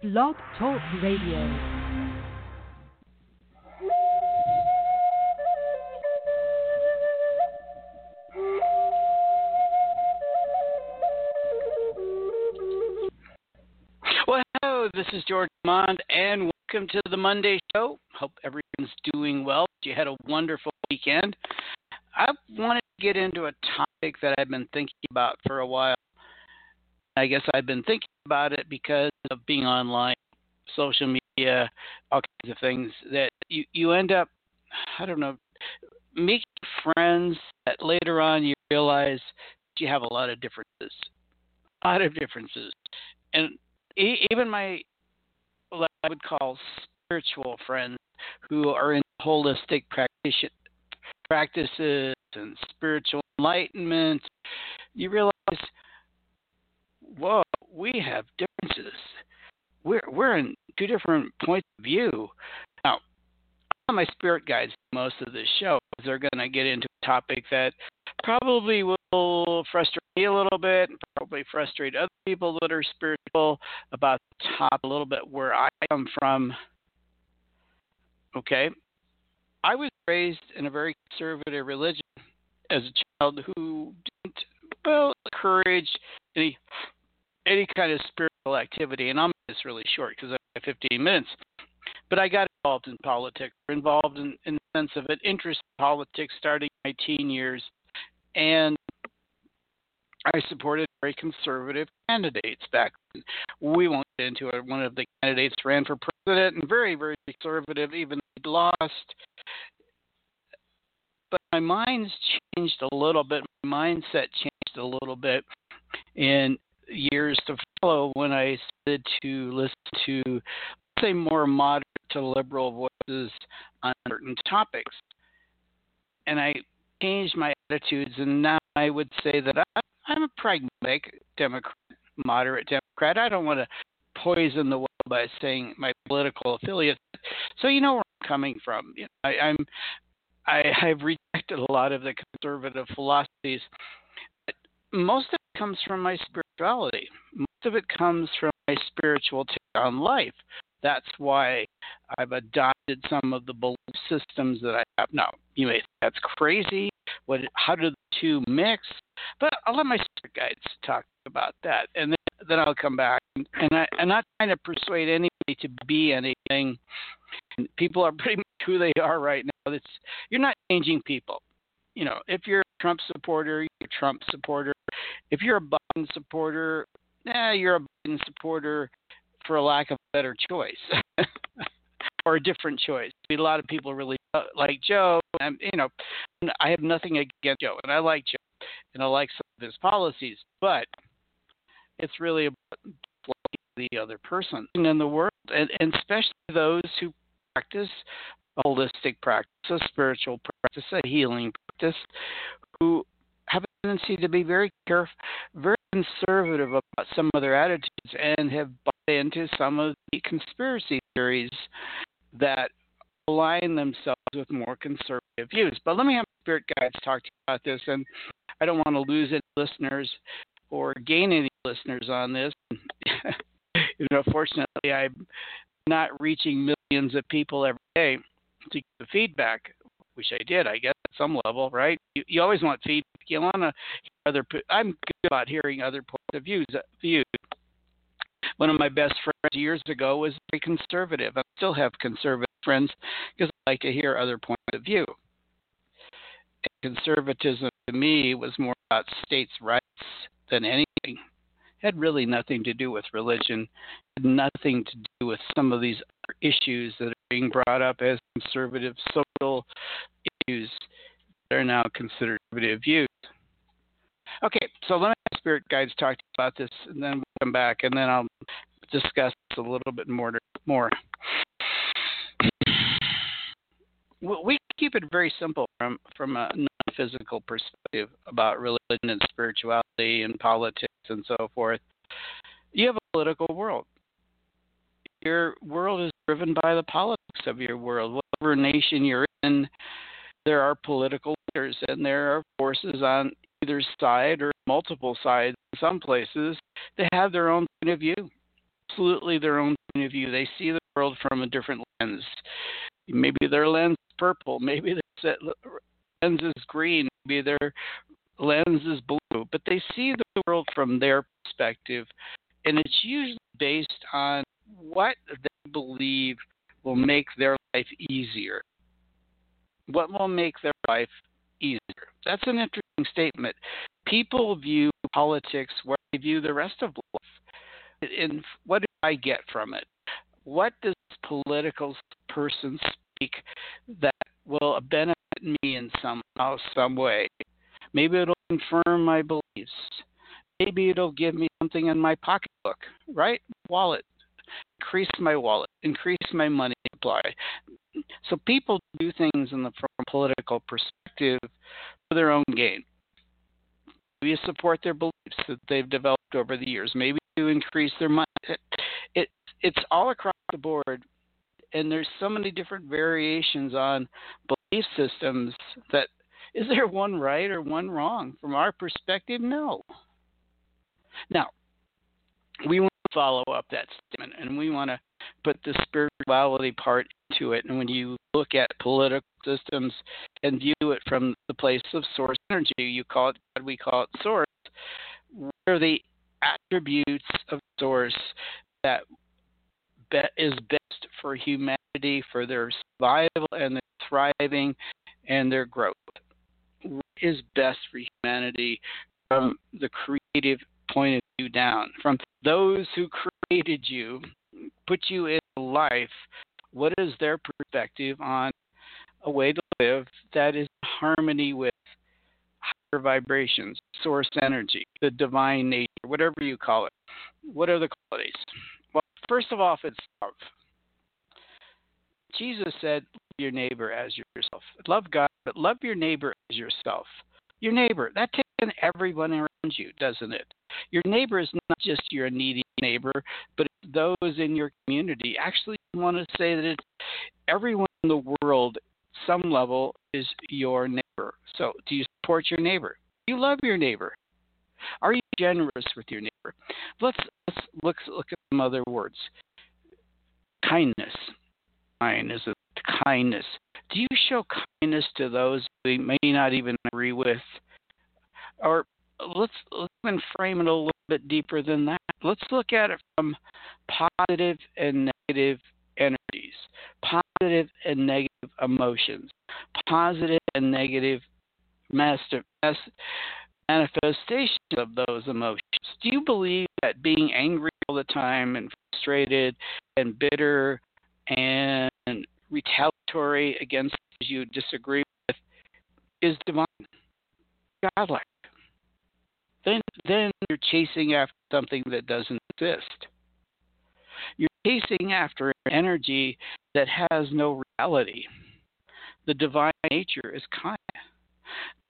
Blog Talk Radio. Well, hello, this is George Gomond, and welcome to the Monday Show. Hope everyone's doing well. You had a wonderful weekend. I wanted to get into a topic that I've been thinking about for a while. I guess I've been thinking about it because of being online, social media, all kinds of things that you, you end up, I don't know, making friends that later on you realize you have a lot of differences. A lot of differences. And even my what I would call spiritual friends who are in holistic practice, practices and spiritual enlightenment, you realize, we have differences. We're we're in two different points of view. Now, my spirit guides most of this show. They're going to get into a topic that probably will frustrate me a little bit, probably frustrate other people that are spiritual about the top a little bit where I come from. Okay. I was raised in a very conservative religion as a child who didn't well encourage any any kind of spiritual activity and I'm this really short because I have 15 minutes. But I got involved in politics, involved in, in the sense of an interest in politics starting my teen years and I supported very conservative candidates back then. We won't get into it. One of the candidates ran for president and very, very conservative, even lost. But my mind's changed a little bit. My mindset changed a little bit in years to follow when I started to listen to, say, more moderate to liberal voices on certain topics. And I changed my attitudes, and now I would say that I, I'm a pragmatic Democrat, moderate Democrat. I don't want to poison the well by saying my political affiliate. So you know where I'm coming from. You know, I, I'm I have rejected a lot of the conservative philosophies. But most of comes from my spirituality. Most of it comes from my spiritual take on life. That's why I've adopted some of the belief systems that I have. Now, you may think that's crazy. What? How do the two mix? But I'll let my spirit guides talk about that, and then, then I'll come back. And I, I'm not trying to persuade anybody to be anything. People are pretty much who they are right now. It's you're not changing people. You know, if you're a Trump supporter, you're a Trump supporter. If you're a Biden supporter, eh, you're a Biden supporter for a lack of a better choice or a different choice. I mean, A lot of people really like Joe. And, you know, I have nothing against Joe, and I like Joe, and I like some of his policies, but it's really about the other person in the world, and, and especially those who practice holistic practice, a spiritual practice, a healing practice, who tendency to be very careful, very conservative about some of their attitudes, and have bought into some of the conspiracy theories that align themselves with more conservative views. But let me have my spirit guides talk to you about this, and I don't want to lose any listeners or gain any listeners on this. you know, fortunately, I'm not reaching millions of people every day to get the feedback. Wish I did, I guess, at some level, right? You, you always want feedback. You want to hear other. I'm good about hearing other points of views. Uh, views. One of my best friends years ago was very conservative. I still have conservative friends because I like to hear other points of view. And conservatism to me was more about states' rights than anything. Had really nothing to do with religion, had nothing to do with some of these other issues that are being brought up as conservative social issues that are now considered views. Okay, so let my spirit guides talk about this, and then we'll come back, and then I'll discuss a little bit more. More. we keep it very simple from from a non-physical perspective about religion and spirituality and politics and so forth. You have a political world. Your world is driven by the politics of your world. Whatever nation you're in, there are political leaders and there are forces on either side or multiple sides in some places that have their own point of view. absolutely their own point of view. They see the world from a different lens. Maybe their lens is purple, maybe their lens is green, maybe their lens is blue, but they see the world from their perspective, and it's usually based on what they believe will make their life easier. What will make their life easier? That's an interesting statement. People view politics where they view the rest of life. And what do I get from it? What does political person speak that will benefit me in some some way? Maybe it'll confirm my beliefs. Maybe it'll give me something in my pocketbook, right? Wallet. Increase my wallet, increase my money supply. So people do things in the from a political perspective for their own gain. Maybe you support their beliefs that they've developed over the years. Maybe to increase their money. It, it it's all across the board, and there's so many different variations on belief systems that is there one right or one wrong? From our perspective, no. Now, we want to follow up that statement and we want to put the spirituality part into it. And when you look at political systems and view it from the place of source energy, you call it God, we call it source. What are the attributes of source that is best for humanity, for their survival and their thriving and their growth? What is best for humanity from the creative point of view down? From those who created you, put you in life, what is their perspective on a way to live that is in harmony with higher vibrations, source energy, the divine nature, whatever you call it? What are the qualities? Well, first of all, it's love. Jesus said, your neighbor as yourself. Love God, but love your neighbor as yourself. Your neighbor, that takes in everyone around you, doesn't it? Your neighbor is not just your needy neighbor, but those in your community. Actually, I want to say that it's everyone in the world, some level, is your neighbor. So, do you support your neighbor? Do you love your neighbor? Are you generous with your neighbor? Let's let's look look at some other words. Kindness. Mine is kindness. Do you show kindness to those we may not even agree with? Or let's let's even frame it a little bit deeper than that. Let's look at it from positive and negative energies, positive and negative emotions, positive and negative master, manifestations of those emotions. Do you believe that being angry all the time and frustrated and bitter and retaliatory against those you disagree with is divine, godlike? Then, then you're chasing after something that doesn't exist. You're chasing after an energy that has no reality. The divine nature is kind.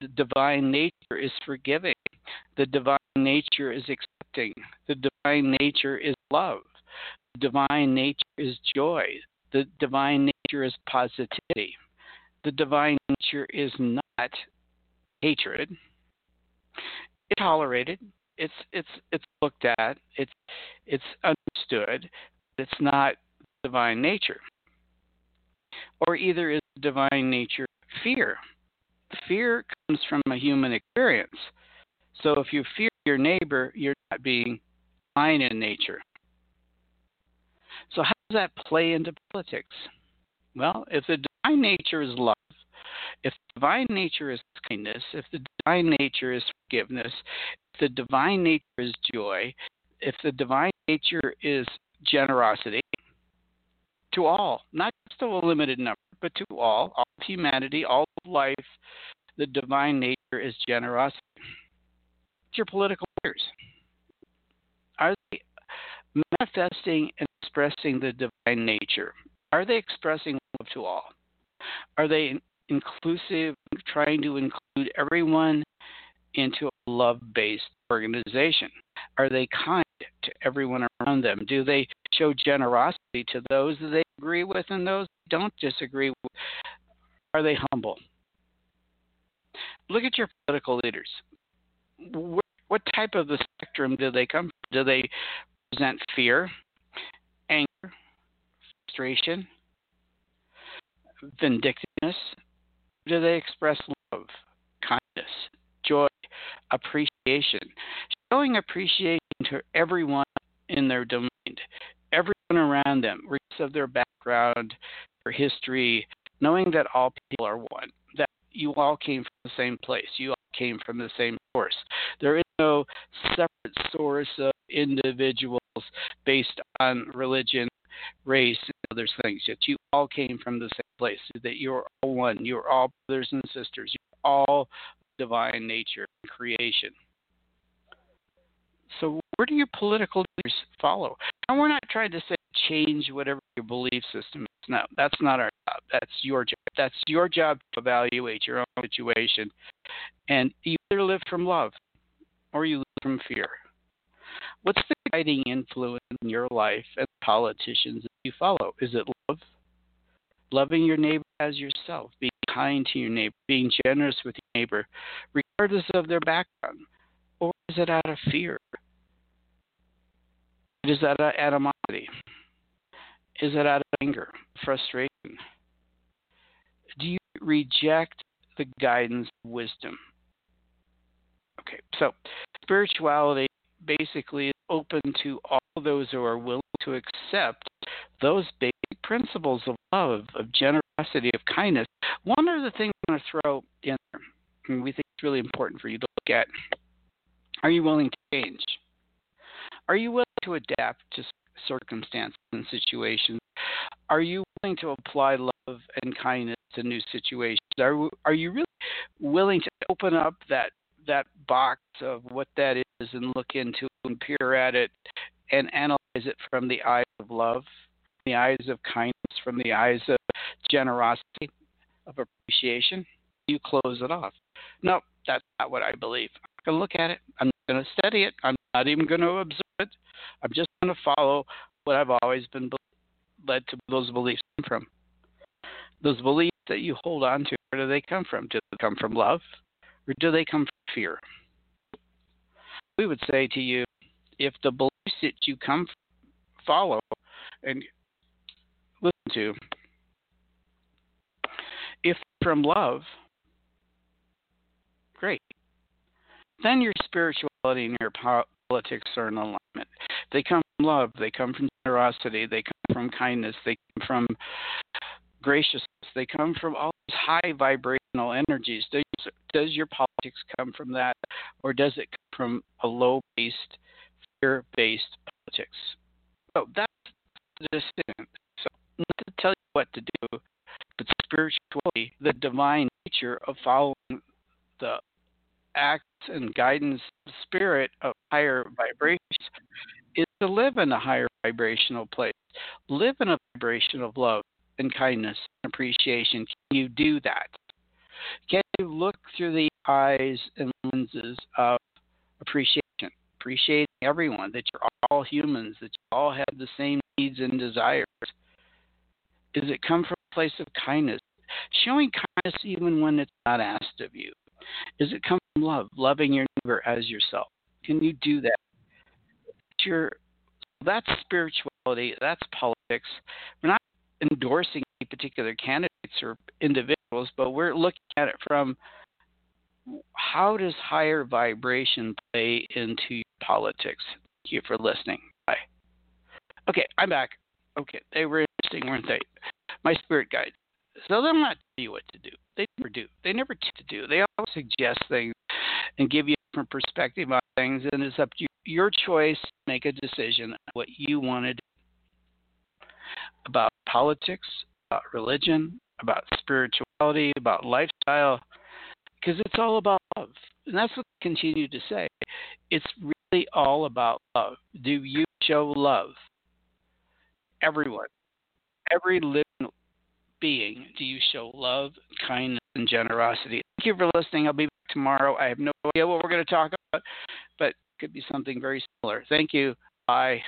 The divine nature is forgiving. The divine nature is accepting. The divine nature is love. Divine nature is joy. The divine nature is positivity. The divine nature is not hatred. It's tolerated. It's it's it's looked at. It's it's understood. It's not divine nature. Or either is divine nature fear. Fear comes from a human experience. So if you fear your neighbor, you're not being divine in nature. So how does that play into politics? Well, if the divine nature is love, if the divine nature is kindness, if the divine nature is forgiveness, if the divine nature is joy, if the divine nature is generosity to all, not just to a limited number, but to all, all of humanity, all of life, the divine nature is generosity. It's your political leaders. Are they manifesting and expressing the divine nature? Are they expressing love to all? Are they inclusive, trying to include everyone into a love based organization? Are they kind to everyone around them? Do they show generosity to those that they agree with and those they don't disagree with? Are they humble? Look at your political leaders. What type of the spectrum do they come from? Do they present fear? Anger, frustration, vindictiveness? Do they express love, kindness, joy, appreciation? Showing appreciation to everyone in their domain, everyone around them, regardless of their background, their history, knowing that all people are one, that you all came from the same place, you all came from the same source. There is no separate source of individuals based on religion, race, and other things. Yet you all came from the same place. That you're all one. You're all brothers and sisters. You're all divine nature and creation. So where do your political leaders follow? And we're not trying to say change whatever your belief system is. No, that's not our job. That's your job. That's your job to evaluate your own situation. And you either live from love or you live from fear. What's the guiding influence in your life and politicians that you follow? Is it love? Loving your neighbor as yourself, being kind to your neighbor, being generous with your neighbor, regardless of their background? Or is it out of fear? Is that out of animosity? Is it out of anger, frustration? Do you reject the guidance wisdom? Okay, so spirituality basically is open to all those who are willing to accept those basic principles of love, of generosity, of kindness. One other thing I'm going to throw in there, and we think it's really important for you to look at are you willing to change? Are you willing to adapt to circumstances and situations? Are you willing to apply love and kindness to new situations? Are, are you really willing to open up that that box of what that is and look into it and peer at it and analyze it from the eyes of love, the eyes of kindness, from the eyes of generosity, of appreciation, you close it off. No, that's not what I believe. I'm going to look at it. I'm going to study it. I'm not even going to observe it. I'm just going to follow what I've always been led to those beliefs come from. Those beliefs that you hold on to, where do they come from? Do they come from love or do they come from fear? We would say to you, if the beliefs that you come from, follow and listen to, if from love, great. Then your spirituality and your politics are in alignment. They come from love, they come from generosity, they come from kindness, they come from graciousness, they come from all these high vibrational energies. Does, does your politics come from that, or does it come from a low based, fear based politics? So that's the distinction. So, not to tell you what to do, but spiritually, the divine nature of following the acts and guidance spirit of higher vibrations is to live in a higher vibrational place. Live in a vibration of love and kindness and appreciation. Can you do that? Can you look through the eyes and lenses of appreciation? Appreciating everyone, that you're all humans, that you all have the same needs and desires. Does it come from a place of kindness? Showing kindness even when it's not asked of you. Does it come from love, loving your neighbor as yourself? Can you do that? Your, that's spirituality, that's politics. We're not endorsing any particular candidates or individuals, but we're looking at it from how does higher vibration play into politics? Thank you for listening. Bye. Okay, I'm back. Okay, they were interesting, weren't they? My spirit guide. So they'll not tell you what to do. They never do. They never tell to do. They always suggest things and give you a different perspective on things, and it's up to you. Your choice to make a decision on what you want to do about politics, about religion, about spirituality, about lifestyle, because it's all about love. And that's what I continue to say. It's really all about love. Do you show love? Everyone, every living being do you show love, kindness, and generosity? Thank you for listening. I'll be back tomorrow. I have no idea what we're going to talk about, but it could be something very similar. Thank you. Bye.